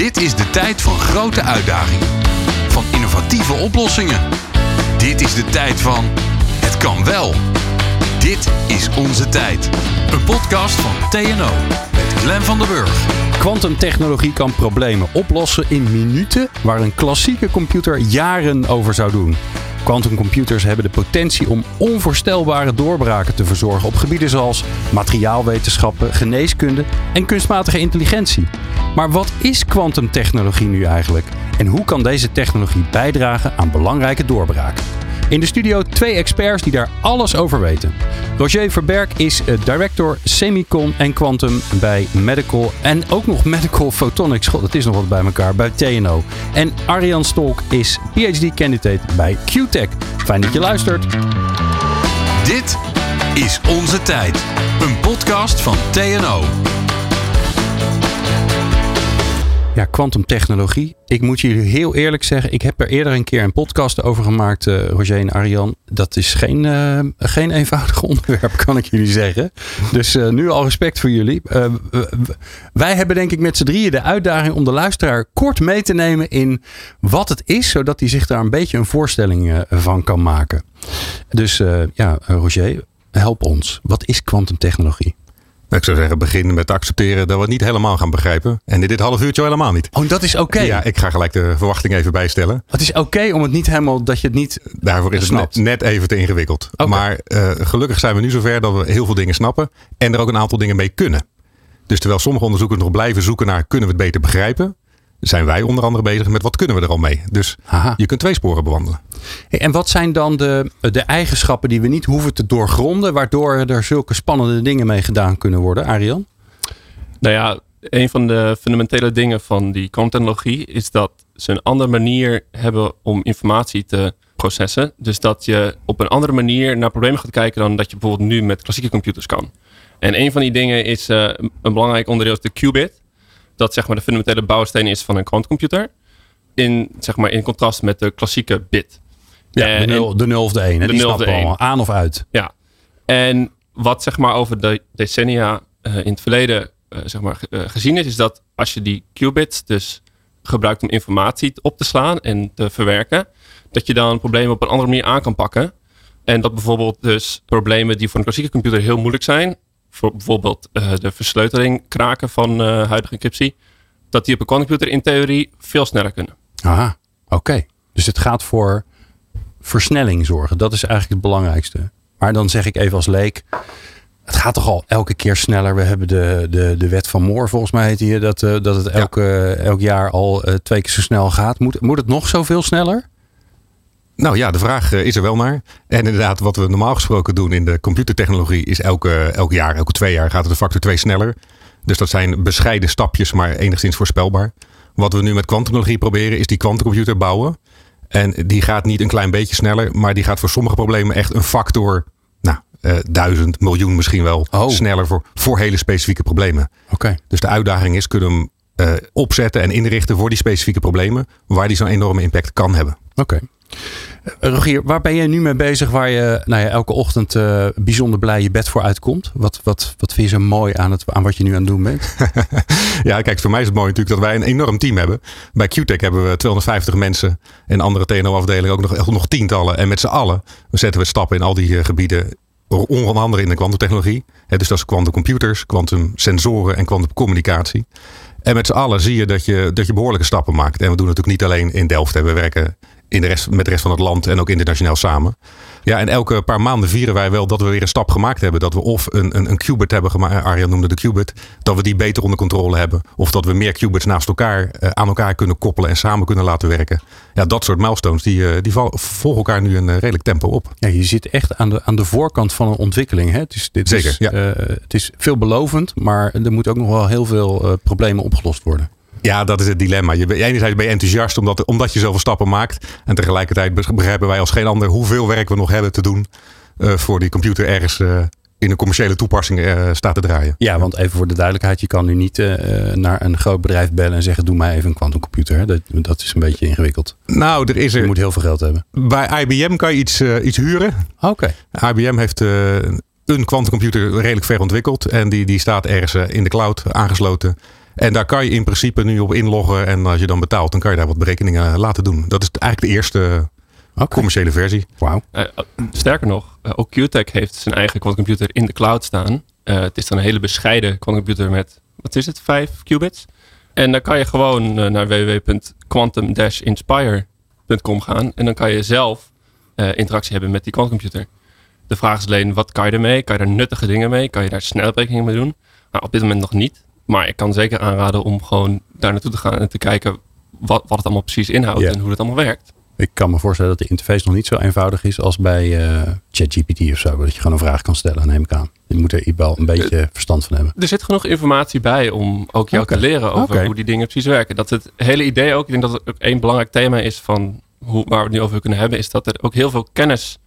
Dit is de tijd van grote uitdagingen. Van innovatieve oplossingen. Dit is de tijd van het kan wel. Dit is onze tijd. Een podcast van TNO met Glenn van der Burg. Quantumtechnologie kan problemen oplossen in minuten waar een klassieke computer jaren over zou doen. Quantumcomputers hebben de potentie om onvoorstelbare doorbraken te verzorgen op gebieden zoals materiaalwetenschappen, geneeskunde en kunstmatige intelligentie. Maar wat is kwantumtechnologie nu eigenlijk? En hoe kan deze technologie bijdragen aan belangrijke doorbraken? In de studio twee experts die daar alles over weten. Roger Verberg is eh, director Semicon en Quantum bij Medical en ook nog Medical Photonics. God, dat is nog wat bij elkaar bij TNO. En Arjan Stolk is PhD candidate bij QTech. Fijn dat je luistert. Dit is onze tijd. Een podcast van TNO. Ja, kwantumtechnologie. Ik moet jullie heel eerlijk zeggen, ik heb er eerder een keer een podcast over gemaakt, uh, Roger en Arjan. Dat is geen, uh, geen eenvoudig onderwerp, kan ik jullie zeggen. Dus uh, nu al respect voor jullie. wij hebben denk ik met z'n drieën de uitdaging om de luisteraar kort mee te nemen in wat het is, zodat hij zich daar een beetje een voorstelling van kan maken. Dus ja, Roger, help ons. Wat is kwantumtechnologie? Ik zou zeggen, beginnen met accepteren dat we het niet helemaal gaan begrijpen. En in dit half uurtje helemaal niet. Oh, dat is oké. Ja, ik ga gelijk de verwachting even bijstellen. Het is oké om het niet helemaal, dat je het niet Daarvoor is snapt. het net, net even te ingewikkeld. Maar uh, gelukkig zijn we nu zover dat we heel veel dingen snappen. En er ook een aantal dingen mee kunnen. Dus terwijl sommige onderzoekers nog blijven zoeken naar kunnen we het beter begrijpen. Zijn wij onder andere bezig met wat kunnen we er al mee. Dus Aha. je kunt twee sporen bewandelen. Hey, en wat zijn dan de, de eigenschappen die we niet hoeven te doorgronden, waardoor er zulke spannende dingen mee gedaan kunnen worden, Arjan? Nou ja, een van de fundamentele dingen van die kwantumtechnologie is dat ze een andere manier hebben om informatie te processen. Dus dat je op een andere manier naar problemen gaat kijken dan dat je bijvoorbeeld nu met klassieke computers kan. En een van die dingen is uh, een belangrijk onderdeel is de qubit. Dat zeg maar de fundamentele bouwsteen is van een quantumcomputer. In, zeg maar, in contrast met de klassieke bit. Ja, En- de 0 de nul of de 1. de Die nul of de we allemaal. één. Aan of uit. Ja, en wat zeg maar over de decennia eh, in het verleden eh, zeg maar, eh, gezien is, is dat als je die qubits dus gebruikt om informatie op te slaan en te verwerken, dat je dan problemen op een andere manier aan kan pakken. En dat bijvoorbeeld dus problemen die voor een klassieke computer heel moeilijk zijn, voor bijvoorbeeld eh, de versleuteling kraken van eh, huidige encryptie, dat die op een quantumcomputer in theorie veel sneller kunnen. Aha, oké. Dus het gaat voor versnelling zorgen. Dat is eigenlijk het belangrijkste. Maar dan zeg ik even als leek. Het gaat toch al elke keer sneller. We hebben de, de, de wet van Moore, volgens mij heet die. Dat, eh, dat het elke, elk jaar al twee keer zo snel gaat. Moet, moet het nog zoveel sneller? Nou ja, de vraag eh, is er wel naar. En inderdaad, wat we normaal gesproken doen in de computertechnologie is elke, elk jaar, elke twee jaar gaat het een factor 2 sneller. Dus dat zijn bescheiden stapjes, maar enigszins voorspelbaar. Wat we nu met kwantumtechnologie proberen is die kwantumcomputer bouwen. En die gaat niet een klein beetje sneller, maar die gaat voor sommige problemen echt een factor, nou, eh, duizend, miljoen misschien wel, Oh. sneller voor, voor hele specifieke problemen. Oké. Dus de uitdaging is, kunnen we hem eh, opzetten en inrichten voor die specifieke problemen, waar die zo'n enorme impact kan hebben. Oké. Eh, Rogier, waar ben je nu mee bezig waar je nou ja, elke ochtend eh, bijzonder blij je bed voor uitkomt? Wat, wat, wat vind je zo mooi aan, het, aan wat je nu aan het doen bent? Ja, kijk, voor mij is het mooi natuurlijk dat wij een enorm team hebben. Bij QTech hebben we 250 mensen en andere TNO-afdelingen ook nog, nog tientallen. En met z'n allen zetten we stappen in al die eh, gebieden, onder andere in de kwantumtechnologie. Dus dat is kwantumcomputers, kwantumsensoren en kwantumcommunicatie. En met z'n allen zie je dat, je dat je behoorlijke stappen maakt. En we doen natuurlijk niet alleen in Delft. hè. We werken in de rest, met de rest van het land en ook internationaal samen. Ja, en elke paar maanden vieren wij wel dat we weer een stap gemaakt hebben. Dat we of een, een, een qubit hebben gemaakt, Arjan noemde de qubit, dat we die beter onder controle hebben. Of dat we meer qubits naast elkaar eh, aan elkaar kunnen koppelen en samen kunnen laten werken. Ja, dat soort milestones, die, eh, die volgen elkaar nu een eh, redelijk tempo op. Ja, je zit echt aan de, aan de voorkant van een ontwikkeling. Hè? Het, is, dit Zeker, is, ja. eh, het is veelbelovend, maar er moeten ook nog wel heel veel eh, problemen opgelost worden. Ja, dat is het dilemma. Je, bent- enerzijds ben je enthousiast omdat, omdat je zoveel stappen maakt. En tegelijkertijd begrijpen wij als geen ander hoeveel werk we nog hebben te doen. eh, voor die computer ergens eh, in een commerciële toepassing eh, staat te draaien. Ja, want even voor de duidelijkheid, je kan nu niet naar een groot bedrijf bellen en zeggen: Doe mij even een quantumcomputer. hè. Dat, dat is een beetje ingewikkeld. Nou, er is Je er. moet heel veel geld hebben. Bij IBM kan je iets, iets huren. Oké. IBM heeft een quantumcomputer redelijk ver ontwikkeld. En die, die staat ergens in de cloud aangesloten. En daar kan je in principe nu op inloggen. En als je dan betaalt, dan kan je daar wat berekeningen laten doen. Dat is eigenlijk de eerste Oké. commerciële versie. Wauw. Eh, sterker nog, eh, ook QTech heeft zijn eigen quantumcomputer in de cloud staan. Eh, het is dan een hele bescheiden quantumcomputer met, wat is het, 5 qubits. En dan kan je gewoon eh, naar www.quantum-inspire.com gaan. En dan kan je zelf eh, interactie hebben met die quantumcomputer. De vraag is alleen, wat kan je ermee? Kan je daar nuttige dingen mee? Kan je daar snelberekeningen mee doen? Nou, op dit moment nog niet. Maar ik kan zeker aanraden om gewoon daar naartoe te gaan en te kijken wat, wat het allemaal precies inhoudt en hoe het allemaal werkt. Ik kan me voorstellen dat de interface nog niet zo eenvoudig is als bij eh, ChatGPT of zo. Dat je gewoon een vraag kan stellen, neem ik aan. Je moet er wel een beetje verstand van hebben. Er zit genoeg informatie bij om ook jou te leren over hoe die dingen precies werken. Dat het hele idee ook, ik denk dat het ook één belangrijk thema is van hoe, waar we het nu over kunnen hebben, is dat er ook heel veel kennis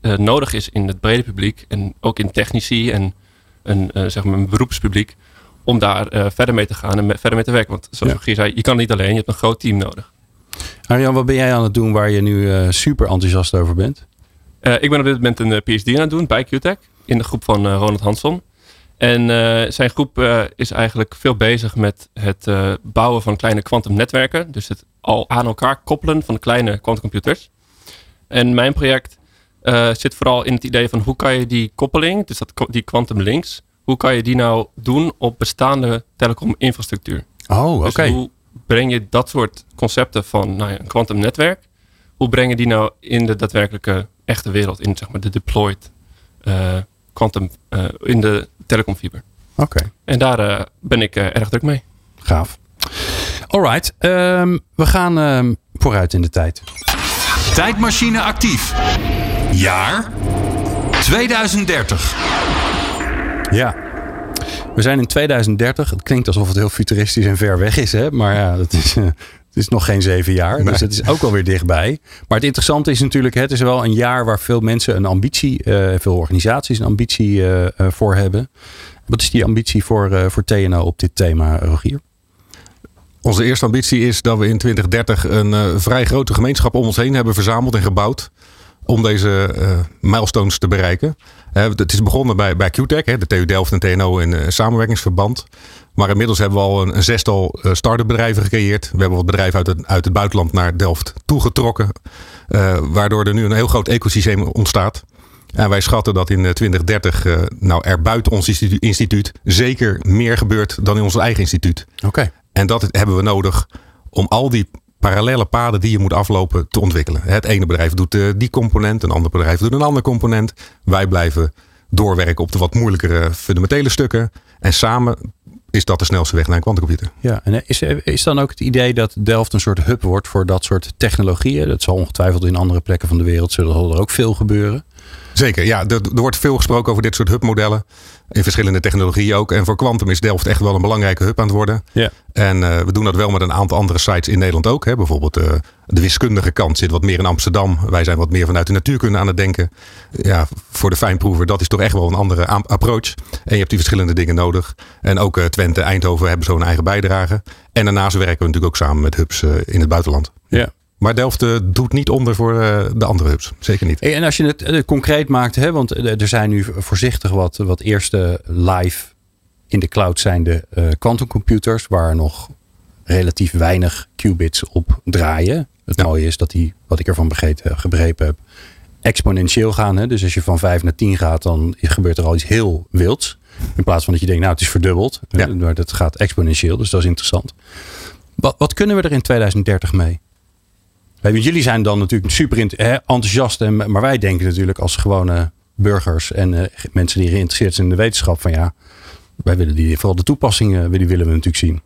eh, nodig is in het brede publiek en ook in technici en een, eh, zeg maar een beroepspubliek om daar eh, verder mee te gaan en me- verder mee te werken. Want zoals Ja. Rogier zei, je kan niet alleen, je hebt een groot team nodig. Arjan, wat ben jij aan het doen waar je nu eh, super enthousiast over bent? Eh, ik ben op dit moment een PhD aan het doen bij QTech in de groep van Ronald Hansson. En zijn groep is eigenlijk veel bezig met het bouwen van kleine kwantumnetwerken. Dus het al aan elkaar koppelen van kleine quantumcomputers. En mijn project zit vooral in het idee van hoe kan je die koppeling, dus dat, die quantum links, hoe kan je die nou doen op bestaande telecominfrastructuur? Oh, oké. Dus hoe breng je dat soort concepten van nou ja, een kwantumnetwerk, hoe breng je die nou in de daadwerkelijke echte wereld, in zeg maar de deployed eh, quantum, eh, in de telecomfiber? Oké, En daar eh, ben ik eh, erg druk mee. gaaf. Alright, ehm, we gaan ehm, vooruit in de tijd. Tijdmachine actief. Jaar 2030. Ja. We zijn in 2030. Het klinkt alsof het heel futuristisch en ver weg is, hè? maar ja, dat is, eh, het is nog geen zeven jaar. Dus het is ook alweer dichtbij. Maar het interessante is natuurlijk, het is wel een jaar waar veel mensen een ambitie, eh, veel organisaties een ambitie eh, voor hebben. Wat is die ambitie voor, voor TNO op dit thema, Rogier? Onze eerste ambitie is dat we in 2030 een vrij grote gemeenschap om ons heen hebben verzameld en gebouwd. Om deze eh, milestones te bereiken. Het is begonnen bij, bij QTech, hè, de TU Delft en TNO in eh, samenwerkingsverband. Maar inmiddels hebben we al een, een zestal eh, start-up bedrijven gecreëerd. We hebben wat bedrijven uit het, uit het buitenland naar Delft toegetrokken. waardoor er nu een heel groot ecosysteem ontstaat. En wij schatten dat in eh, 2030 eh, nou, er buiten ons instituut, instituut zeker meer gebeurt dan in ons eigen instituut. Oké. En dat hebben we nodig om al die parallele paden die je moet aflopen te ontwikkelen. Het ene bedrijf doet eh, die component, een ander bedrijf doet een ander component. Wij blijven doorwerken op de wat moeilijkere fundamentele stukken. En samen is dat de snelste weg naar een kwantumcomputer. Ja, en is, is dan ook het idee dat Delft een soort hub wordt voor dat soort technologieën? Dat zal ongetwijfeld in andere plekken van de wereld zullen er ook veel gebeuren. Zeker, ja. Er, er wordt veel gesproken over dit soort hubmodellen. In verschillende technologieën ook. En voor Quantum is Delft echt wel een belangrijke hub aan het worden. Ja. En eh, we doen dat wel met een aantal andere sites in Nederland ook. Hè. Bijvoorbeeld eh, de wiskundige kant zit wat meer in Amsterdam. Wij zijn wat meer vanuit de natuurkunde aan het denken. Ja, voor de fijnproever, dat is toch echt wel een andere approach. En je hebt die verschillende dingen nodig. En ook eh, Twente, Eindhoven hebben zo een eigen bijdrage. En daarnaast werken we natuurlijk ook samen met hubs in het buitenland. Ja. Maar Delft eh, doet niet onder voor eh, de andere hubs. Zeker niet. En als je het eh, concreet maakt, hè, want er zijn nu voorzichtig wat, wat eerste live in de cloud zijnde quantumcomputers, waar nog relatief weinig qubits op draaien. Het Ja. mooie is dat die, wat ik ervan begrepen, begrepen heb, exponentieel gaan. Hè? Dus als je van 5 naar 10 gaat, dan gebeurt er al iets heel wilds. In plaats van dat je denkt, nou het is verdubbeld. Ja. Maar dat gaat exponentieel, dus dat is interessant. Wat, wat kunnen we er in 2030 mee? Jullie zijn dan natuurlijk super enthousiast. En, maar wij denken natuurlijk als gewone burgers en eh, mensen die geïnteresseerd zijn in de wetenschap. Van ja, wij willen die, vooral de toepassingen die willen we natuurlijk zien.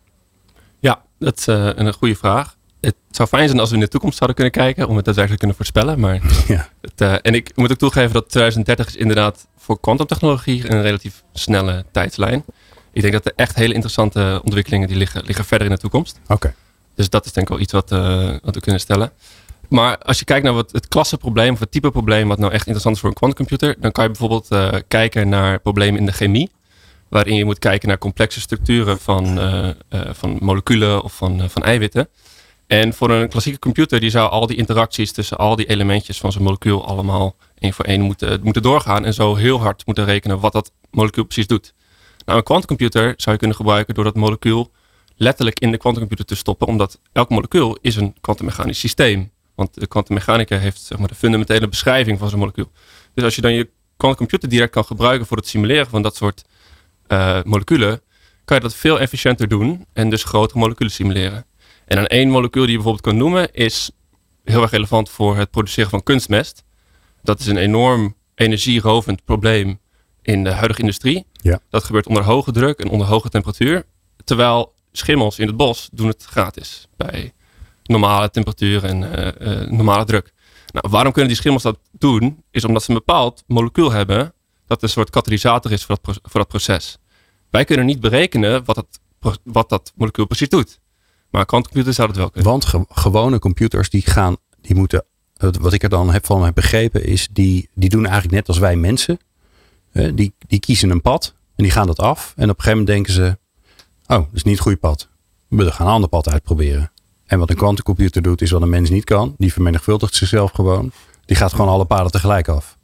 Ja, dat is eh, een goede vraag. Het zou fijn zijn als we in de toekomst zouden kunnen kijken om het daadwerkelijk te kunnen voorspellen. Maar Ja. het, eh, en ik moet ook toegeven dat 2030 is inderdaad voor kwantumtechnologie een relatief snelle tijdslijn. Ik denk dat er echt hele interessante ontwikkelingen die liggen, liggen verder in de toekomst. Oké. Dus dat is denk ik wel iets wat, eh, wat we kunnen stellen. Maar als je kijkt naar wat het klassenprobleem of het type probleem wat nou echt interessant is voor een quantumcomputer, dan kan je bijvoorbeeld eh, kijken naar problemen in de chemie. Waarin je moet kijken naar complexe structuren van, eh, van moleculen of van, van eiwitten. En voor een klassieke computer die zou al die interacties tussen al die elementjes van zo'n molecuul allemaal één voor één moeten, moeten doorgaan. En zo heel hard moeten rekenen wat dat molecuul precies doet. Nou, een quantumcomputer zou je kunnen gebruiken door dat molecuul letterlijk in de kwantumcomputer te stoppen, omdat elk molecuul is een kwantummechanisch systeem. Want de kwantummechanica heeft zeg maar, de fundamentele beschrijving van zo'n molecuul. Dus als je dan je kwantumcomputer direct kan gebruiken voor het simuleren van dat soort uh, moleculen, kan je dat veel efficiënter doen en dus grotere moleculen simuleren. En dan één molecuul die je bijvoorbeeld kan noemen is heel erg relevant voor het produceren van kunstmest. Dat is een enorm energierovend probleem in de huidige industrie. Ja. Dat gebeurt onder hoge druk en onder hoge temperatuur. Terwijl schimmels in het bos doen het gratis bij normale temperatuur en uh, uh, normale druk. Nou, waarom kunnen die schimmels dat doen? Is omdat ze een bepaald molecuul hebben dat een soort katalysator is voor dat, voor dat proces. Wij kunnen niet berekenen wat dat, wat dat molecuul precies doet. Maar kwantcomputers zouden het wel kunnen. Want gewone computers die gaan, die moeten, wat ik er dan heb van heb begrepen, is die, die doen eigenlijk net als wij mensen. Die, die kiezen een pad en die gaan dat af. En op een gegeven moment denken ze, oh, dat is niet het goede pad. We gaan een ander pad uitproberen. En wat een kwantumcomputer doet, is wat een mens niet kan. Die vermenigvuldigt zichzelf gewoon. Die gaat gewoon alle paden tegelijk af.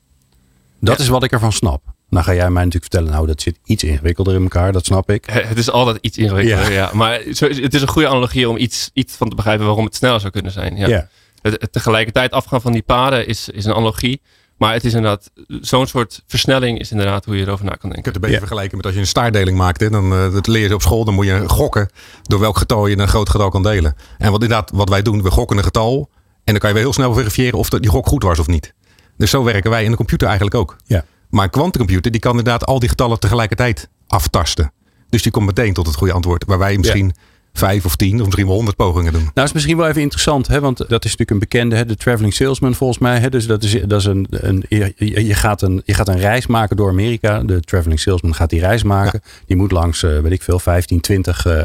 Dat is wat ik ervan snap. Nou ga jij mij natuurlijk vertellen, nou dat zit iets ingewikkelder in elkaar, dat snap ik. Het is altijd iets ingewikkelder, ja. Maar het is een goede analogie om iets, iets van te begrijpen waarom het sneller zou kunnen zijn. Ja. Het, tegelijkertijd afgaan van die paden is, is een analogie. Maar het is inderdaad, zo'n soort versnelling is inderdaad hoe je erover na kan denken. Je kunt het een beetje vergelijken met als je een staardeling maakt. Hè, dan, uh, dat leer je op school, dan moet je gokken door welk getal je een groot getal kan delen. En wat inderdaad, wat wij doen, we gokken een getal. En dan kan je weer heel snel verifiëren of die gok goed was of niet. Dus zo werken wij in de computer eigenlijk ook. Ja. Maar een kwantumcomputer die kan inderdaad al die getallen tegelijkertijd aftasten. Dus die komt meteen tot het goede antwoord. Waar wij misschien vijf of tien of misschien wel honderd pogingen doen. Nou, is misschien wel even interessant, hè? want dat is natuurlijk een bekende, hè? de traveling salesman volgens mij. Hè? Dus dat is, dat is een, een je, gaat een, je gaat een reis maken door Amerika. De traveling salesman gaat die reis maken. Die moet langs, uh, weet ik veel, 15, 20 uh,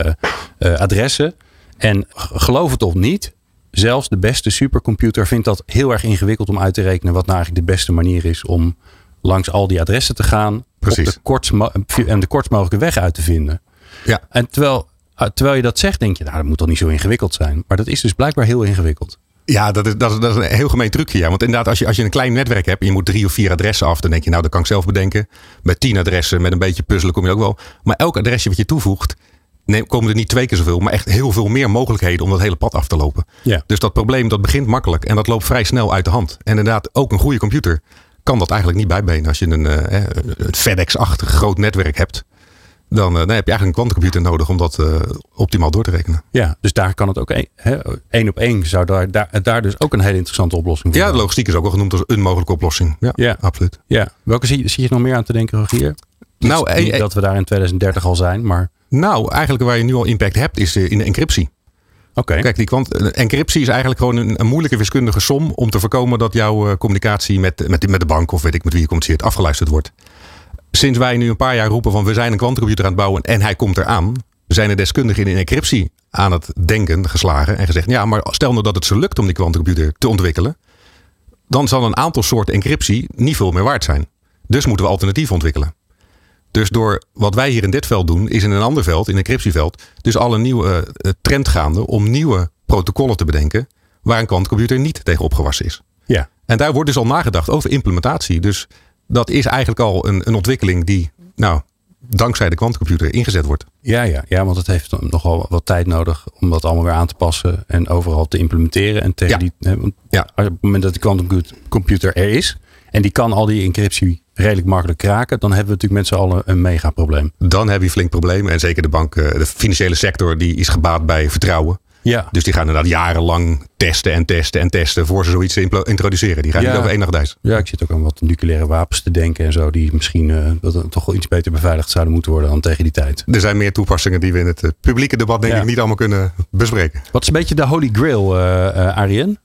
uh, adressen. En geloof het of niet, zelfs de beste supercomputer vindt dat heel erg ingewikkeld om uit te rekenen wat nou eigenlijk de beste manier is om langs al die adressen te gaan. Precies. Op de kortst en de kortst mogelijke weg uit te vinden. Ja. En terwijl, terwijl je dat zegt, denk je, nou, dat moet toch niet zo ingewikkeld zijn. Maar dat is dus blijkbaar heel ingewikkeld. Ja, dat is, dat, is, dat is een heel gemeen trucje. Ja. Want inderdaad, als je, als je een klein netwerk hebt en je moet drie of vier adressen af, dan denk je, nou, dat kan ik zelf bedenken. Met tien adressen, met een beetje puzzelen kom je ook wel. Maar elk adresje wat je toevoegt, nee, komen er niet twee keer zoveel, maar echt heel veel meer mogelijkheden om dat hele pad af te lopen. Ja. Dus dat probleem dat begint makkelijk en dat loopt vrij snel uit de hand. En inderdaad, ook een goede computer kan dat eigenlijk niet bijbenen. Als je een, uh, een FedEx-achtig groot netwerk hebt, dan, uh, dan, heb je eigenlijk een kwantumcomputer nodig om dat uh, optimaal door te rekenen. Ja, dus daar kan het ook één op één zou daar, daar, daar dus ook een hele interessante oplossing voor Ja, de logistiek is ook wel genoemd als een mogelijke oplossing. Ja, ja. absoluut. Ja. Welke zie, zie je nog meer aan te denken, Rogier? Nou, niet dat we daar in 2030 al zijn, maar... Nou, eigenlijk waar je nu al impact hebt, is in de encryptie. Okay. Kijk, die kwant encryptie is eigenlijk gewoon een, een, moeilijke wiskundige som om te voorkomen dat jouw communicatie met, met, met de bank of weet ik met wie je communiceert afgeluisterd wordt. Sinds wij nu een paar jaar roepen van we zijn een kwantumcomputer aan het bouwen en hij komt eraan, zijn er deskundigen in encryptie aan het denken geslagen en gezegd ja, maar stel nou dat het zo lukt om die kwantumcomputer te ontwikkelen, dan zal een aantal soorten encryptie niet veel meer waard zijn. Dus moeten we alternatieven ontwikkelen. Dus door wat wij hier in dit veld doen, is in een ander veld, in een encryptieveld, dus al een nieuwe uh, trend gaande om nieuwe protocollen te bedenken waar een kwantumcomputer niet tegen opgewassen is. Ja. En daar wordt dus al nagedacht over implementatie. Dus dat is eigenlijk al een, een ontwikkeling die, nou, dankzij de kwantumcomputer ingezet wordt. Ja, ja, ja, want het heeft nogal wat tijd nodig om dat allemaal weer aan te passen en overal te implementeren. En tegen Ja. die, hè, want Ja. op het moment dat de kwantumcomputer er is en die kan al die encryptie redelijk makkelijk kraken, dan hebben we natuurlijk met z'n allen een mega probleem. Dan heb je flink probleem. En zeker de bank, eh, de financiële sector, die is gebaat bij vertrouwen. Ja, Dus die gaan inderdaad jarenlang testen en testen en testen voor ze zoiets introduceren. Die gaan Ja. niet over één nacht ijs. ja ik zit ook aan wat nucleaire wapens te denken en zo, die misschien eh, dat toch wel iets beter beveiligd zouden moeten worden dan tegen die tijd. Er zijn meer toepassingen die we in het eh, publieke debat denk Ja. ik niet allemaal kunnen bespreken. Wat is een beetje de holy grail, eh eh, Arjen?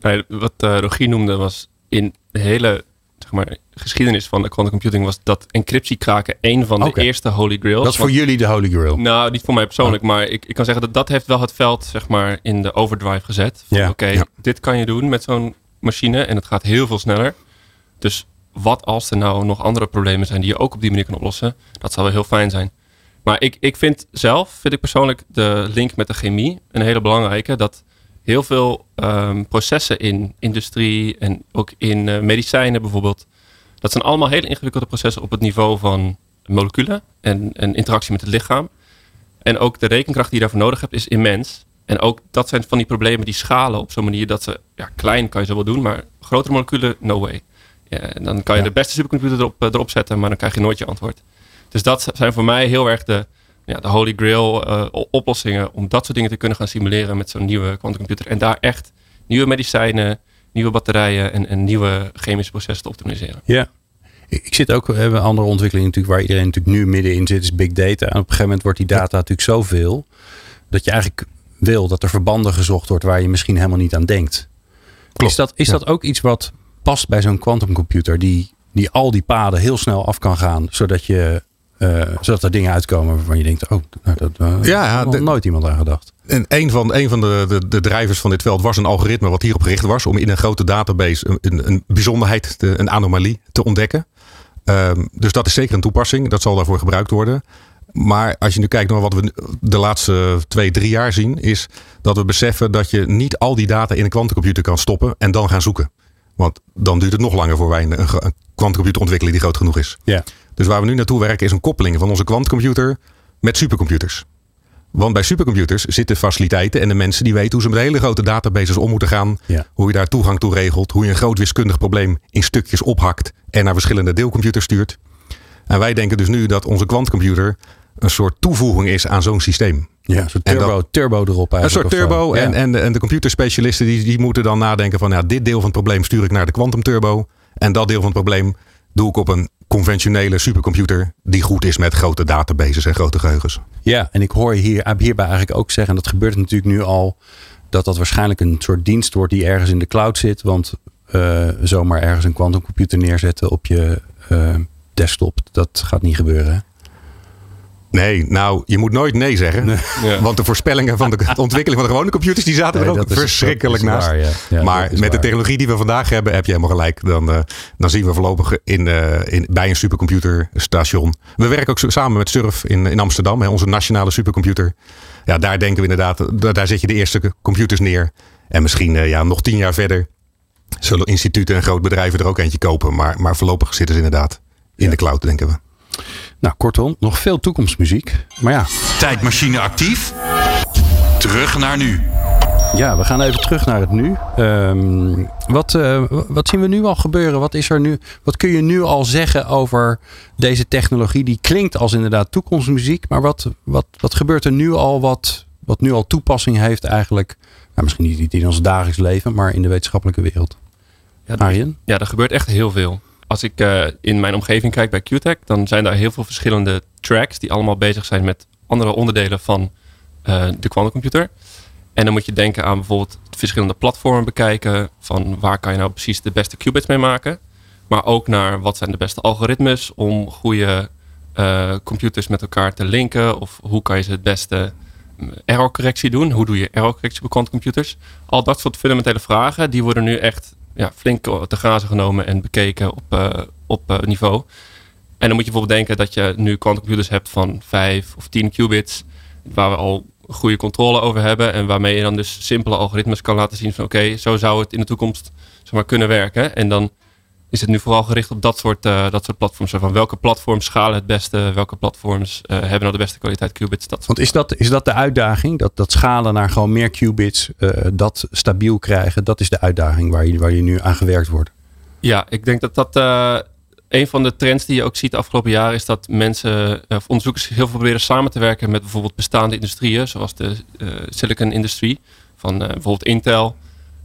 Nee, wat uh, Rogier noemde was in de hele zeg maar, geschiedenis van de quantum computing was dat encryptie kraken een van de eerste holy grails. Dat is voor Want- jullie de holy grail. Nou, niet voor mij persoonlijk, maar ik, ik kan zeggen dat dat heeft wel het veld zeg maar in de overdrive gezet. Ja. Oké, Ja. dit kan je doen met zo'n machine en het gaat heel veel sneller. Dus wat als er nou nog andere problemen zijn die je ook op die manier kan oplossen? Dat zou wel heel fijn zijn. Maar ik, ik vind zelf, vind ik persoonlijk de link met de chemie een hele belangrijke. Dat heel veel ehm, processen in industrie en ook in eh, medicijnen bijvoorbeeld. Dat zijn allemaal hele ingewikkelde processen op het niveau van moleculen en, en interactie met het lichaam. En ook de rekenkracht die je daarvoor nodig hebt is immens. En ook dat zijn van die problemen die schalen op zo'n manier dat ze, ja, klein kan je ze wel doen, maar grotere moleculen, no way. Ja, en dan kan je Ja. de beste supercomputer erop, eh, erop zetten, maar dan krijg je nooit je antwoord. Dus dat zijn voor mij heel erg de, ja, de holy grail eh, oplossingen om dat soort dingen te kunnen gaan simuleren met zo'n nieuwe quantumcomputer. En daar echt nieuwe medicijnen, nieuwe batterijen en, en nieuwe chemische processen te optimaliseren. Ja. Ik ik zit ook, we hebben een andere ontwikkeling natuurlijk waar iedereen natuurlijk nu middenin zit, is big data. En op een gegeven moment wordt die data natuurlijk zoveel dat je eigenlijk wil dat er verbanden gezocht wordt waar je misschien helemaal niet aan denkt. Klopt, Is dat, is ja. dat ook iets wat past bij zo'n quantumcomputer die, die al die paden heel snel af kan gaan, zodat je eh, zodat er dingen uitkomen waarvan je denkt, oh, nou, dat uh, Ja, de- nooit iemand aan gedacht. En een van, een van de, de, de drijvers van dit veld was een algoritme wat hierop gericht was om in een grote database een, een, een bijzonderheid, te- een anomalie te ontdekken. Ehm, dus dat is zeker een toepassing. Dat zal daarvoor gebruikt worden. Maar als je nu kijkt naar wat we de laatste twee, drie jaar zien, is dat we beseffen dat je niet al die data in een kwantumcomputer kan stoppen en dan gaan zoeken. Want dan duurt het nog langer voor wij een, een een kwantumcomputer ontwikkelen die groot genoeg is. Ja. Dus waar we nu naartoe werken is een koppeling van onze kwantumcomputer met supercomputers. Want bij supercomputers zitten faciliteiten en de mensen die weten hoe ze met hele grote databases om moeten gaan. Ja. Hoe je daar toegang toe regelt. Hoe je een groot wiskundig probleem in stukjes ophakt en naar verschillende deelcomputers stuurt. En wij denken dus nu dat onze kwantcomputer een soort toevoeging is aan zo'n systeem. Ja, een soort turbo, turbo erop Een eigenlijk. soort of zo. turbo. Ja. En, en, de, en de computerspecialisten die, die moeten dan nadenken van ja, dit deel van het probleem stuur ik naar de quantum turbo. En dat deel van het probleem doe ik op een conventionele supercomputer die goed is met grote databases en grote geheugens. Ja, en ik hoor hier, hierbij eigenlijk ook zeggen, en dat gebeurt natuurlijk nu al, dat dat waarschijnlijk een soort dienst wordt die ergens in de cloud zit. Want eh, zomaar ergens een quantumcomputer neerzetten op je eh, desktop, dat gaat niet gebeuren. Nee, nou, je moet nooit nee zeggen. Ja. Want de voorspellingen van de ontwikkeling van de gewone computers, die zaten er ook verschrikkelijk is naast. waar, ja. Ja, maar met de technologie die we vandaag hebben, heb je helemaal gelijk. Dan, eh, dan zien we voorlopig in, eh, in, bij een supercomputerstation. We werken ook samen met Surf in, in Amsterdam, hè, onze nationale supercomputer. Ja, daar denken we inderdaad, daar, daar zet je de eerste computers neer. En misschien eh, ja, nog tien jaar verder zullen instituten en groot bedrijven er ook eentje kopen. Maar, maar voorlopig zitten ze inderdaad in de cloud, denken we. Nou, kortom, nog veel toekomstmuziek. Maar ja, Tijdmachine actief. Terug naar nu. ja we gaan even terug naar het nu. Ehm, wat, eh, wat zien we nu al gebeuren? Wat, is er nu, wat kun je nu al zeggen over deze technologie? Die klinkt als inderdaad toekomstmuziek. Maar wat, wat, wat gebeurt er nu al wat, wat nu al toepassing heeft eigenlijk? Nou, misschien niet- niet in ons dagelijks leven, maar in de wetenschappelijke wereld. Ja, Arjen? Ja, er gebeurt echt heel veel. Als ik eh, in mijn omgeving kijk bij QTech, dan zijn daar heel veel verschillende tracks die allemaal bezig zijn met andere onderdelen van eh, de quantumcomputer. En dan moet je denken aan bijvoorbeeld verschillende platformen bekijken. Van waar kan je nou precies de beste qubits mee maken. Maar ook naar wat zijn de beste algoritmes om goede eh, computers met elkaar te linken. Of hoe kan je ze het beste mm, errorcorrectie doen. Hoe doe je errorcorrectie bij quantumcomputers. Al dat soort fundamentele vragen, die worden nu echt ja, flink te grazen genomen en bekeken op, eh, op eh, niveau. En dan moet je bijvoorbeeld denken dat je nu quantumcomputers hebt van 5 of 10 qubits, waar we al goede controle over hebben en waarmee je dan dus simpele algoritmes kan laten zien van oké, zo zou het in de toekomst zeg maar, kunnen werken. En dan is het nu vooral gericht op dat soort, eh, dat soort platforms. Van welke platforms schalen het beste, welke platforms eh, hebben nou de beste kwaliteit qubits. Dat Want is dat, is dat de uitdaging? Dat, dat schalen naar gewoon meer qubits, eh, dat stabiel krijgen, dat is de uitdaging waar je, waar je nu aan gewerkt wordt. Ja, ik denk dat dat een van de trends die je ook ziet de afgelopen jaren is dat mensen of onderzoekers heel veel proberen samen te werken met bijvoorbeeld bestaande industrieën, zoals de silicon industrie van bijvoorbeeld Intel.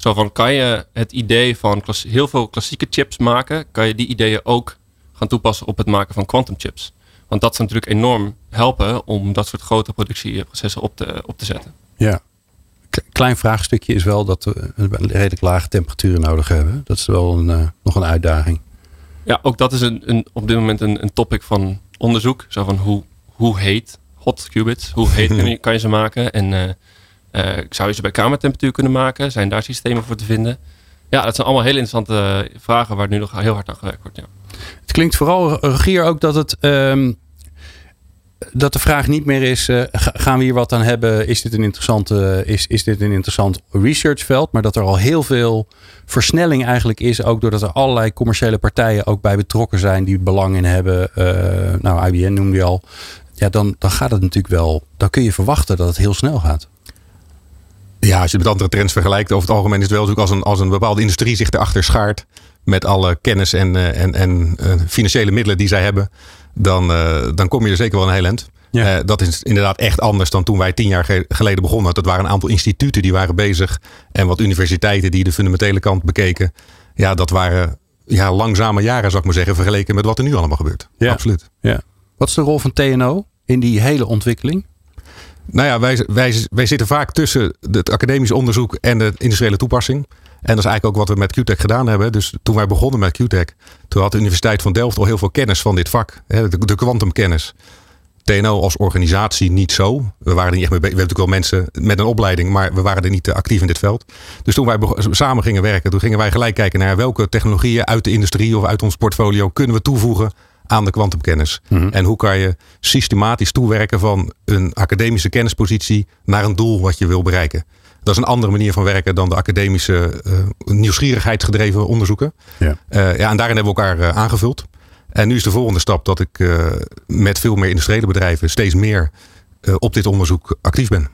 Zo van kan je het idee van heel veel klassieke chips maken, kan je die ideeën ook gaan toepassen op het maken van quantum chips. Want dat zou natuurlijk enorm helpen om dat soort grote productieprocessen op te, op te zetten. Ja. Klein vraagstukje is wel dat we een redelijk lage temperaturen nodig hebben. Dat is wel een, eh, nog een uitdaging. Ja, ook dat is een, een, op dit moment een, een topic van onderzoek. Zo van hoe, hoe heet hot qubits? Hoe heet kan je, kan je ze maken? En eh, eh, zou je ze bij kamertemperatuur kunnen maken? Zijn daar systemen voor te vinden? Ja, dat zijn allemaal hele interessante eh, vragen waar nu nog heel hard aan gewerkt wordt. Ja. Het klinkt vooral, Rogier, ook dat het. ehm, dat de vraag niet meer is: eh, ga- gaan we hier wat aan hebben? Is dit een interessante, is, is dit een interessant researchveld? Maar dat er al heel veel versnelling eigenlijk is. Ook doordat er allerlei commerciële partijen ook bij betrokken zijn die belang in hebben. Eh, nou, IBM noemde je al. ja, dan, dan gaat het natuurlijk wel. Dan kun je verwachten dat het heel snel gaat. Ja, als je het met andere trends vergelijkt, over het algemeen is het wel natuurlijk als een, als een bepaalde industrie zich erachter schaart. Met alle kennis en, uh, en, en uh, financiële middelen die zij hebben. Dan, uh, dan kom je er zeker wel een heel eind. Ja. dat is inderdaad echt anders dan toen wij tien jaar geleden begonnen. Dat waren een aantal instituten die waren bezig. En wat universiteiten die de fundamentele kant bekeken. Ja, dat waren ja, langzame jaren, zou ik maar zeggen, vergeleken met wat er nu allemaal gebeurt. Ja. Absoluut. Ja. Wat is de rol van TNO in die hele ontwikkeling? Nou ja, wij, wij, wij zitten vaak tussen het academisch onderzoek en de industriële toepassing. En dat is eigenlijk ook wat we met QTech gedaan hebben. Dus toen wij begonnen met QTech, toen had de Universiteit van Delft al heel veel kennis van dit vak. De kwantumkennis. TNO als organisatie niet zo. We waren er niet echt mee. We hebben natuurlijk wel mensen met een opleiding, maar we waren er niet actief in dit veld. Dus toen wij samen gingen werken, toen gingen wij gelijk kijken naar welke technologieën uit de industrie of uit ons portfolio kunnen we toevoegen aan de kwantumkennis. Mm -hmm. En hoe kan je systematisch toewerken van een academische kennispositie naar een doel wat je wil bereiken. Dat is een andere manier van werken dan de academische uh, nieuwsgierigheidsgedreven onderzoeken. Ja. Uh, ja, en daarin hebben we elkaar uh, aangevuld. En nu is de volgende stap dat ik met veel meer industriële bedrijven steeds meer op dit onderzoek actief ben.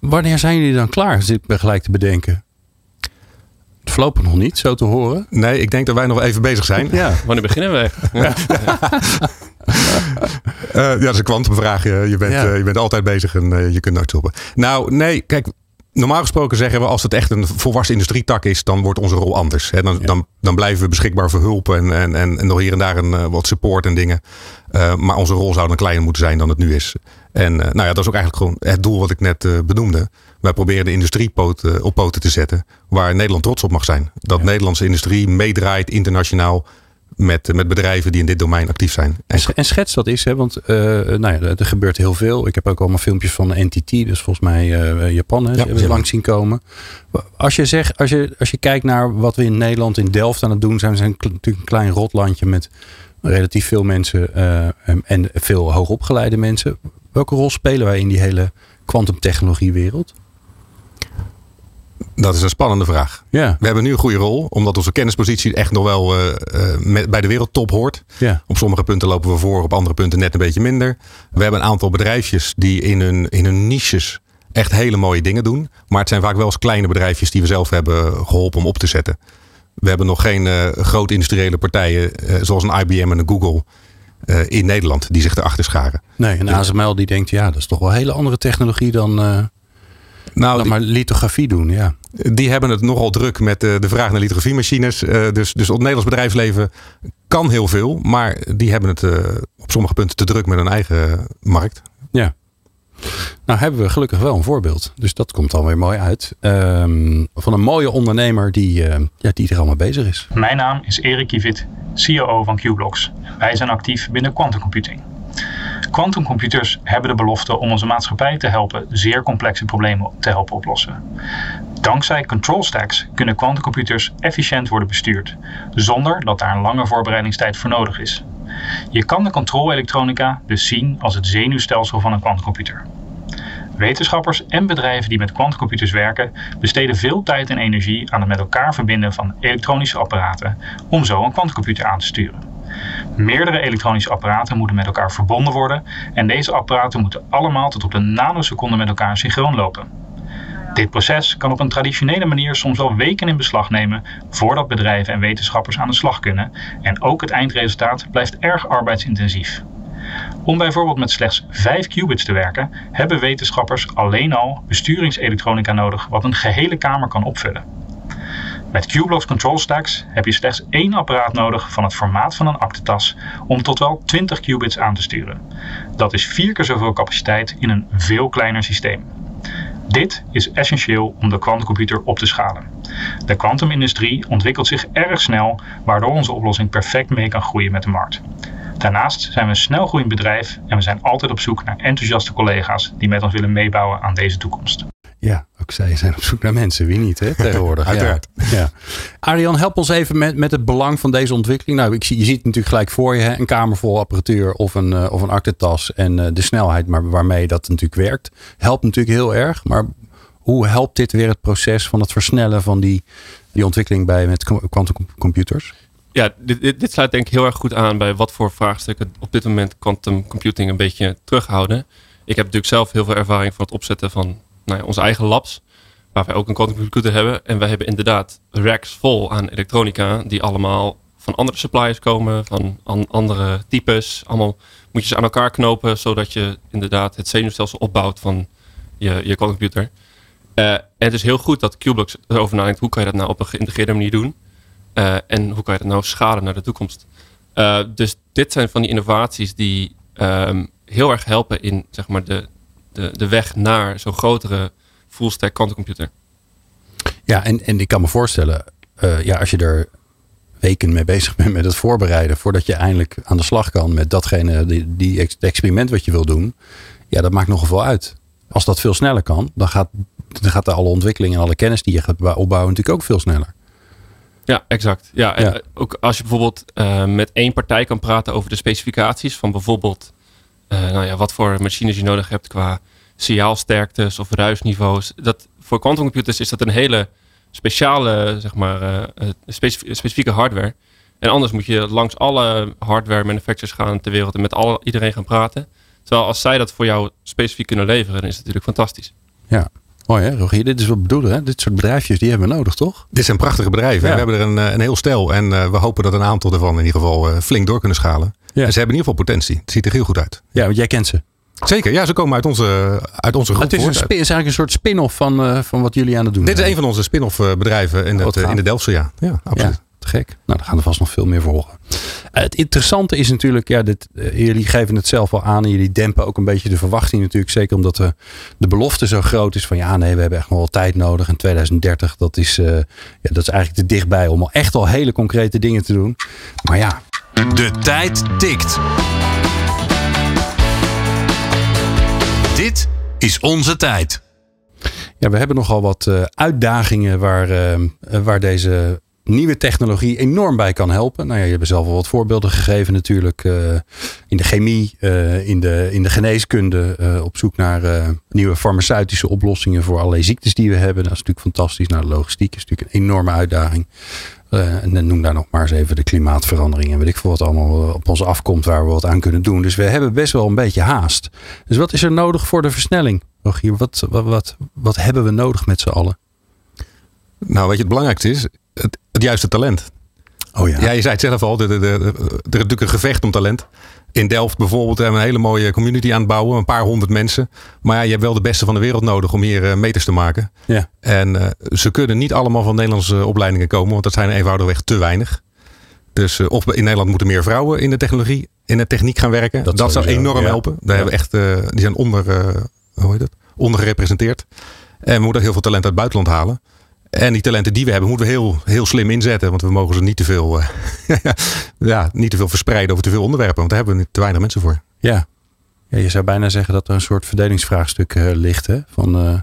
Wanneer zijn jullie dan klaar? Zit ik gelijk te bedenken. Voorlopig nog niet, zo te horen. Nee, ik denk dat wij nog even bezig zijn. Ja, wanneer beginnen we? ja. uh, ja, dat is een kwantumvraag. Je bent, ja. je bent altijd bezig en je kunt nooit stoppen. Nou, nee, kijk, normaal gesproken zeggen we als het echt een volwassen industrietak is, dan wordt onze rol anders. Dan, ja. dan, dan blijven we beschikbaar voor hulp en, en, en, en nog hier en daar een, wat support en dingen. Maar onze rol zou dan kleiner moeten zijn dan het nu is. En uh, nou ja, dat is ook eigenlijk gewoon het doel wat ik net benoemde. Wij proberen de industrie poot, op poten te zetten waar Nederland trots op mag zijn. Dat ja. Nederlandse industrie meedraait internationaal met, met bedrijven die in dit domein actief zijn. En, en schets dat is, hè? want uh, nou ja, er gebeurt heel veel. Ik heb ook allemaal filmpjes van NTT, dus volgens mij uh, Japan, hè, ja, langs zien komen. Als je, zegt, als, je, als je kijkt naar wat we in Nederland, in Delft aan het doen zijn, we zijn natuurlijk een klein rotlandje met relatief veel mensen uh, en veel hoogopgeleide mensen. Welke rol spelen wij in die hele kwantumtechnologiewereld? Dat is een spannende vraag. Ja. We hebben nu een goede rol, omdat onze kennispositie echt nog wel uh, met, bij de wereldtop hoort. Ja. Op sommige punten lopen we voor, op andere punten net een beetje minder. We hebben een aantal bedrijfjes die in hun, in hun niches echt hele mooie dingen doen. Maar het zijn vaak wel eens kleine bedrijfjes die we zelf hebben geholpen om op te zetten. We hebben nog geen uh, grote industriële partijen zoals een IBM en een Google uh, in Nederland die zich erachter scharen. Nee, en ASML die denkt ja, dat is toch wel een hele andere technologie dan... Nou, dan maar lithografie doen, ja. Die hebben het nogal druk met de, de vraag naar lithografiemachines. Dus, dus het Nederlands bedrijfsleven kan heel veel. Maar die hebben het op sommige punten te druk met hun eigen markt. Ja. Nou hebben we gelukkig wel een voorbeeld. Dus dat komt dan weer mooi uit. Um, van een mooie ondernemer die, uh, ja, die er allemaal bezig is. Mijn naam is Erik Kivit, CEO van Qblocks. Wij zijn actief binnen quantum computing. Quantumcomputers hebben de belofte om onze maatschappij te helpen zeer complexe problemen te helpen oplossen. Dankzij control stacks kunnen quantumcomputers efficiënt worden bestuurd, zonder dat daar een lange voorbereidingstijd voor nodig is. Je kan de controlelektronica dus zien als het zenuwstelsel van een quantumcomputer. Wetenschappers en bedrijven die met quantumcomputers werken, besteden veel tijd en energie aan het met elkaar verbinden van elektronische apparaten om zo een quantumcomputer aan te sturen. Meerdere elektronische apparaten moeten met elkaar verbonden worden en deze apparaten moeten allemaal tot op de nanoseconde met elkaar synchroon lopen. Dit proces kan op een traditionele manier soms al weken in beslag nemen voordat bedrijven en wetenschappers aan de slag kunnen en ook het eindresultaat blijft erg arbeidsintensief. Om bijvoorbeeld met slechts 5 qubits te werken, hebben wetenschappers alleen al besturingselektronica nodig wat een gehele kamer kan opvullen. Met Qblocks Control Stacks heb je slechts één apparaat nodig van het formaat van een aktentas om tot wel 20 qubits aan te sturen. Dat is vier keer zoveel capaciteit in een veel kleiner systeem. Dit is essentieel om de kwantumcomputer op te schalen. De kwantumindustrie ontwikkelt zich erg snel, waardoor onze oplossing perfect mee kan groeien met de markt. Daarnaast zijn we een snelgroeiend bedrijf en we zijn altijd op zoek naar enthousiaste collega's die met ons willen meebouwen aan deze toekomst. Ja, ook zij zijn op zoek naar mensen. Wie niet, hè, tegenwoordig. Uiteraard. Ja. ja. Arjan, help ons even met, met het belang van deze ontwikkeling. Nou, ik zie, je ziet het natuurlijk gelijk voor je. Hè? Een kamer vol apparatuur of een, uh, of een aktentas. En uh, de snelheid maar waarmee dat natuurlijk werkt. Helpt natuurlijk heel erg. Maar hoe helpt dit weer het proces van het versnellen van die, die ontwikkeling bij met quantumcomputers? ja, dit, dit, dit, sluit denk ik heel erg goed aan bij wat voor vraagstukken op dit moment quantum computing een beetje terughouden. Ik heb natuurlijk zelf heel veel ervaring van het opzetten van nou onze eigen labs, waar wij ook een quantum computer hebben. En wij hebben inderdaad racks vol aan elektronica, die allemaal van andere suppliers komen, van andere types. Allemaal moet je ze aan elkaar knopen, zodat je inderdaad het zenuwstelsel opbouwt van je, je computer. Uh, en het is heel goed dat Qblocks erover nadenkt, hoe kan je dat nou op een geïntegreerde manier doen? Uh, en hoe kan je dat nou schalen naar de toekomst? Uh, dus dit zijn van die innovaties die um, heel erg helpen in zeg maar, de, de, de weg naar zo'n grotere full stack quantumcomputer. Ja, en, en ik kan me voorstellen, ja, als je er weken mee bezig bent met het voorbereiden. voordat je eindelijk aan de slag kan met datgene, die, die experiment wat je wil doen. Ja, dat maakt nogal veel uit. Als dat veel sneller kan, dan gaat, dan gaat de alle ontwikkeling en alle kennis die je gaat opbouwen natuurlijk ook veel sneller. Ja, exact. Ja, en ja. ook als je bijvoorbeeld uh, met één partij kan praten over de specificaties van bijvoorbeeld nou ja, wat voor machines je nodig hebt qua signaalsterktes of ruisniveaus. Dat, voor quantumcomputers is dat een hele speciale, zeg maar, uh, specifieke hardware. En anders moet je langs alle hardware manufacturers gaan ter wereld en met iedereen gaan praten. Terwijl als zij dat voor jou specifiek kunnen leveren, dan is het natuurlijk fantastisch. Ja, Mooi hè, Rogier? Dit is wat we bedoelen. Hè? Dit soort bedrijfjes, die hebben we nodig, toch? Dit zijn prachtige bedrijven. Ja. We hebben er een, eh, een heel stel. En uh, we hopen dat een aantal ervan in ieder geval uh, flink door kunnen schalen. Ja. En ze hebben in ieder geval potentie. Het ziet er heel goed uit. Ja, want jij kent ze. Zeker, ja, ze komen uit onze, uit onze groep. Het is, een is eigenlijk een soort spin-off van, uh, van wat jullie aan het doen Dit is een van onze spin-off bedrijven in, het, in de Delftse, ja. Ja, absoluut. Ja, gek. Nou, daar gaan er vast nog veel meer volgen. Uh, het interessante is natuurlijk, ja, dit, uh, jullie geven het zelf wel aan en jullie dempen ook een beetje de verwachting natuurlijk. Zeker omdat de, de belofte zo groot is van ja, nee, we hebben echt nog wel tijd nodig. En 2030, dat is, uh, ja, dat is eigenlijk te dichtbij om al echt al hele concrete dingen te doen. Maar ja. De tijd tikt. Dit is onze tijd. Ja, we hebben nogal wat uitdagingen waar, waar deze nieuwe technologie enorm bij kan helpen. Nou ja, je hebt zelf al wat voorbeelden gegeven natuurlijk. Uh, in de chemie, in, de, in de geneeskunde. op zoek naar nieuwe farmaceutische oplossingen voor allerlei ziektes die we hebben. Dat is natuurlijk fantastisch. Nou, de logistiek is natuurlijk een enorme uitdaging. En noem daar nog maar eens even de klimaatverandering en weet ik veel wat allemaal op ons afkomt waar we wat aan kunnen doen. Dus we hebben best wel een beetje haast. Dus wat is er nodig voor de versnelling? Rogier, wat, wat, wat, wat hebben we nodig met z'n allen? Nou, weet je, het belangrijkste is het, juiste talent. Oh ja. ja, je zei het zelf al, er is natuurlijk een gevecht om talent. In Delft bijvoorbeeld hebben we een hele mooie community aan het bouwen. Een paar honderd mensen. Maar ja, je hebt wel de beste van de wereld nodig om hier uh, meters te maken. Ja. En uh, ze kunnen niet allemaal van Nederlandse opleidingen komen. Want dat zijn eenvoudigweg te weinig. Dus uh, of in Nederland moeten meer vrouwen in de technologie, in de techniek gaan werken. Dat, dat zou enorm ja. helpen. Daar ja. hebben echt, die zijn onder, hoe heet het? ondergerepresenteerd. En we moeten heel veel talent uit het buitenland halen. En die talenten die we hebben, moeten we heel, heel slim inzetten. Want we mogen ze niet te veel, uh, ja, niet verspreiden over te veel onderwerpen. Want daar hebben we te weinig mensen voor. Ja. ja je zou bijna zeggen dat er een soort verdelingsvraagstuk uh, ligt. Hè? Van uh,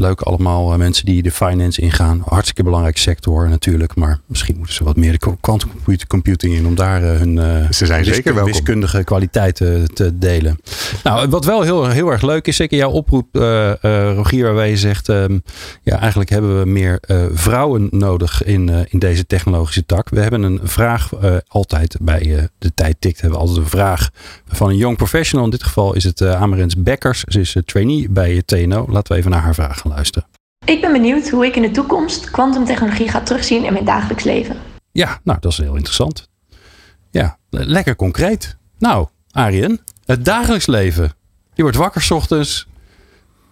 leuk allemaal mensen die de finance ingaan. Hartstikke belangrijke sector natuurlijk. Maar misschien moeten ze wat meer de quantum computing in om daar hun ze zijn wiskundige, zeker wiskundige kwaliteiten te delen. Nou, wat wel heel, heel erg leuk is, zeker jouw oproep, uh, uh, Rogier, waarbij je zegt, um, ja, eigenlijk hebben we meer uh, vrouwen nodig in, in deze technologische tak. We hebben een vraag altijd bij de tijd tikt, hebben we altijd een vraag van een young professional. In dit geval is het Amarens Bekkers. Ze is trainee bij TNO. Laten we even naar haar vraag gaan luisteren. Ik ben benieuwd hoe ik in de toekomst kwantumtechnologie ga terugzien in mijn dagelijks leven. Ja, nou, dat is heel interessant. Ja, lekker concreet. Nou, Arjen, het dagelijks leven. Je wordt wakker 's ochtends.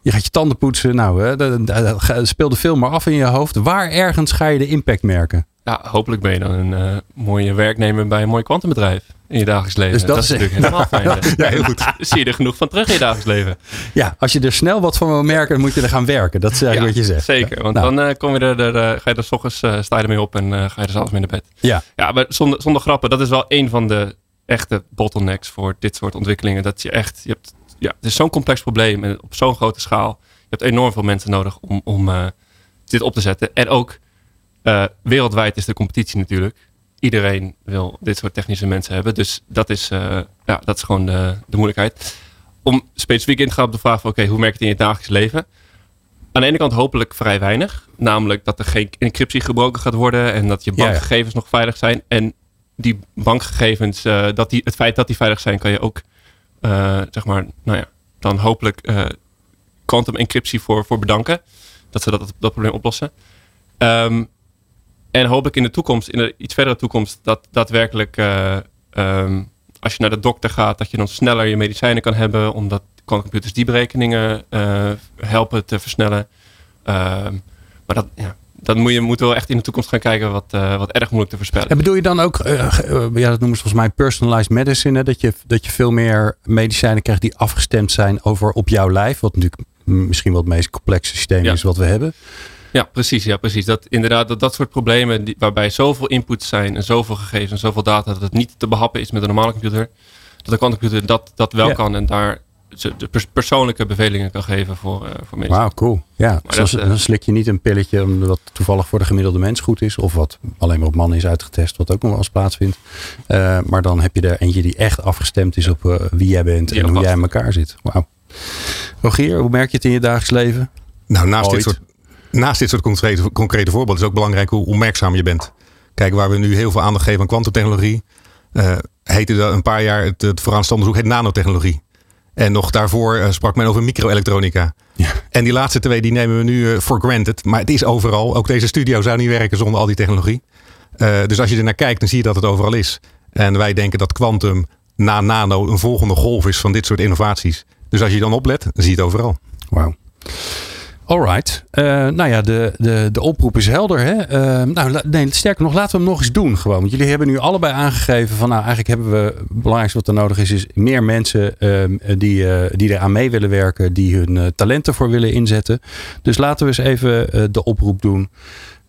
Je gaat je tanden poetsen. Nou, hè, dat speelde veel maar af in je hoofd. Waar ergens ga je de impact merken? Ja, hopelijk ben je dan een uh, mooie werknemer bij een mooi kwantumbedrijf in je dagelijks leven. Dus dat, dat is natuurlijk helemaal fijn. ja, heel goed. Zie je er genoeg van terug in je dagelijks leven. Ja, als je er snel wat van wil merken, dan moet je er gaan werken. Dat is eigenlijk ja, wat je zegt. Zeker, want nou. dan uh, kom je er, er, uh, ga je er s ochtends uh, sta je ermee op en ga je er zelfs mee naar bed. Ja, ja maar zonder, zonder grappen, dat is wel een van de echte bottlenecks voor dit soort ontwikkelingen. Dat je echt, je hebt, ja, het is zo'n complex probleem en op zo'n grote schaal. Je hebt enorm veel mensen nodig om, om dit op te zetten. En ook wereldwijd is de competitie natuurlijk. Iedereen wil dit soort technische mensen hebben. Dus dat is, uh, ja, dat is gewoon de, de moeilijkheid. Om specifiek in te gaan op de vraag van oké, okay, hoe merk je het in je dagelijks leven? aan de ene kant hopelijk vrij weinig. Namelijk dat er geen encryptie gebroken gaat worden en dat je Ja, ja. bankgegevens nog veilig zijn. En die bankgegevens, eh, dat die, het feit dat die veilig zijn, kan je ook, eh, zeg maar, nou ja, dan hopelijk eh, quantum encryptie voor, voor bedanken. Dat ze dat, dat probleem oplossen. Ehm, en hopelijk in de toekomst, in de iets verdere toekomst, dat daadwerkelijk eh, ehm, als je naar de dokter gaat, dat je dan sneller je medicijnen kan hebben, omdat quantumcomputers die berekeningen eh, helpen te versnellen. Ehm, maar dat, ja, dat moet je moet wel echt in de toekomst gaan kijken, wat, eh, wat erg moeilijk te voorspellen. En bedoel je dan ook, ja, dat noemen ze volgens mij personalized medicine, hè? Dat, je, dat je veel meer medicijnen krijgt die afgestemd zijn over op jouw lijf, wat natuurlijk misschien wel het meest complexe systeem Ja. is wat we hebben. Ja, precies. Ja, precies. Dat, inderdaad, dat, dat soort problemen die, waarbij zoveel inputs zijn en zoveel gegevens en zoveel data, dat het niet te behappen is met een normale computer. Dat de quantumcomputer dat, dat wel Ja. kan en daar de pers- persoonlijke bevelingen kan geven voor, eh, voor mensen. Wauw, cool. Ja, dus dat, dan, dan slik je niet een pilletje om- wat toevallig voor de gemiddelde mens goed is. Of wat alleen maar op mannen is uitgetest, wat ook nog wel eens plaatsvindt. Eh, maar dan heb je er eentje die echt afgestemd is op wie jij bent Die en hoe jij in elkaar zit. Wauw. Rogier, hoe merk je het in je dagelijks leven? Nou, naast dit, soort, naast dit soort concrete, concrete voorbeelden is ook belangrijk hoe opmerkzaam je bent. Kijk, waar we nu heel veel aandacht geven aan kwantumtechnologie, eh heette dat een paar jaar, het, het vooraanstaande onderzoek heet nanotechnologie. En nog daarvoor eh, sprak men over microelektronica. Ja. En die laatste twee die nemen we nu eh, for granted. Maar het is overal. Ook deze studio zou niet werken zonder al die technologie. Eh, dus als je er naar kijkt, dan zie je dat het overal is. En wij denken dat kwantum na nano een volgende golf is van dit soort innovaties. Dus als je dan oplet, dan zie je het overal. Wauw. Alright. Eh nou ja, de, de, de oproep is helder. Hè? Eh, nou, nee, sterker nog, laten we hem nog eens doen. Gewoon. Want jullie hebben nu allebei aangegeven van nou, eigenlijk hebben we het belangrijkste wat er nodig is, is meer mensen ehm, die, eh die eraan mee willen werken, die hun eh, talenten voor willen inzetten. Dus laten we eens even de oproep doen.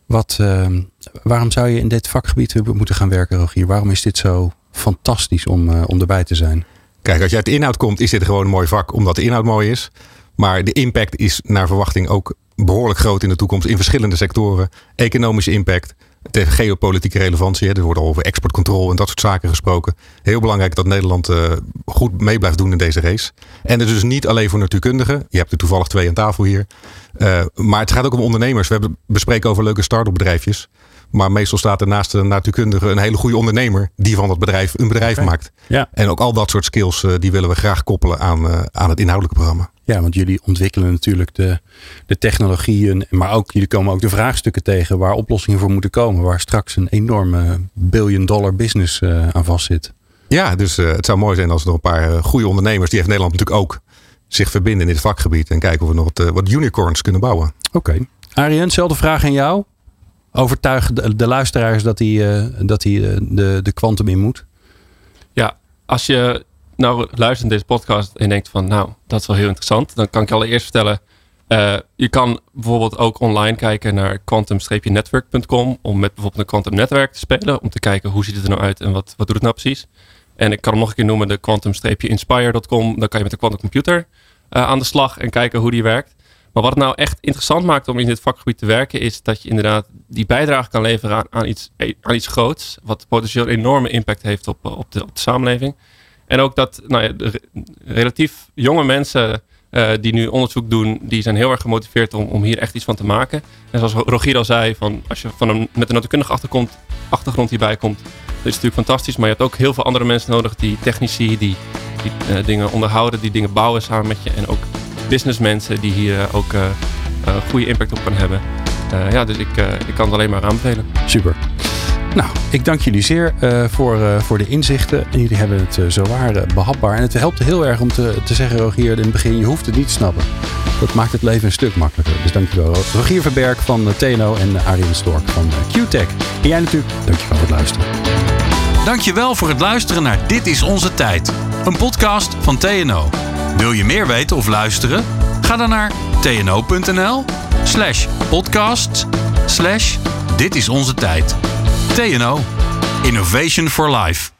Wat, ehm, waarom zou je in dit vakgebied moeten gaan werken, Rogier? Waarom is dit zo fantastisch om, om erbij te zijn? Kijk, als je uit de inhoud komt, is dit gewoon een mooi vak, omdat de inhoud mooi is. Maar de impact is naar verwachting ook behoorlijk groot in de toekomst in verschillende sectoren. Economische impact, tegen geopolitieke relevantie. Hè. Er wordt al over exportcontrole en dat soort zaken gesproken. Heel belangrijk dat Nederland eh, goed mee blijft doen in deze race. En het is dus niet alleen voor natuurkundigen. Je hebt er toevallig twee aan tafel hier. Eh, maar het gaat ook om ondernemers. We hebben bespreken over leuke start-up bedrijfjes. Maar meestal staat er naast de natuurkundige een hele goede ondernemer die van dat bedrijf een bedrijf maakt. Ja. En ook al dat soort skills, eh, die willen we graag koppelen aan, aan het inhoudelijke programma. Ja, want jullie ontwikkelen natuurlijk de, de technologieën, maar ook jullie komen ook de vraagstukken tegen waar oplossingen voor moeten komen, waar straks een enorme billion dollar business eh, aan vastzit. Ja, dus eh, het zou mooi zijn als er nog een paar eh, goede ondernemers, die heeft Nederland natuurlijk ook, zich verbinden in dit vakgebied. En kijken of we nog wat, wat unicorns kunnen bouwen. Oké. Arjen, dezelfde vraag aan jou. Overtuig de, de luisteraars dat hij, eh, dat hij de, de kwantum in moet. Ja, als je nou luistert naar deze podcast en denkt van nou, dat is wel heel interessant. Dan kan ik allereerst vertellen. eh, je kan bijvoorbeeld ook online kijken naar quantum-network.com om met bijvoorbeeld een quantum netwerk te spelen. Om te kijken hoe ziet het er nou uit en wat, wat doet het nou precies. En ik kan hem nog een keer noemen de quantum-inspire.com. Dan kan je met de quantum computer eh, aan de slag en kijken hoe die werkt. Maar wat het nou echt interessant maakt om in dit vakgebied te werken, is dat je inderdaad die bijdrage kan leveren aan, aan, iets, aan iets groots. Wat potentieel een enorme impact heeft op, eh, op, de, op de samenleving. En ook dat nou ja, relatief jonge mensen eh, die nu onderzoek doen, die zijn heel erg gemotiveerd om, om hier echt iets van te maken. En zoals Rogier al zei, van, als je van een, met een natuurkundige achtergrond, hierbij komt, dat is natuurlijk fantastisch. Maar je hebt ook heel veel andere mensen nodig, die technici, die, die eh, dingen onderhouden, die dingen bouwen samen met je. En ook businessmensen die hier eh, ook goede impact op kunnen hebben. Ja, dus ik, ik kan het alleen maar aanbevelen. Super. Nou, ik dank jullie zeer eh, voor, eh, voor de inzichten. En jullie hebben het uh, zowaar uh, behapbaar. En het helpt heel erg om te, te zeggen, Rogier, in het begin, je hoeft het niet te snappen. Dat maakt het leven een stuk makkelijker. Dus dankjewel. Rogier Verberg van TNO en Arjen Stork van QTech. En jij natuurlijk, dankjewel voor het luisteren. Dankjewel voor het luisteren naar Dit is Onze Tijd. Een podcast van TNO. Wil je meer weten of luisteren? Ga dan naar tno.nl slash podcast slash Dit is Onze Tijd. TNO. Innovation for Life.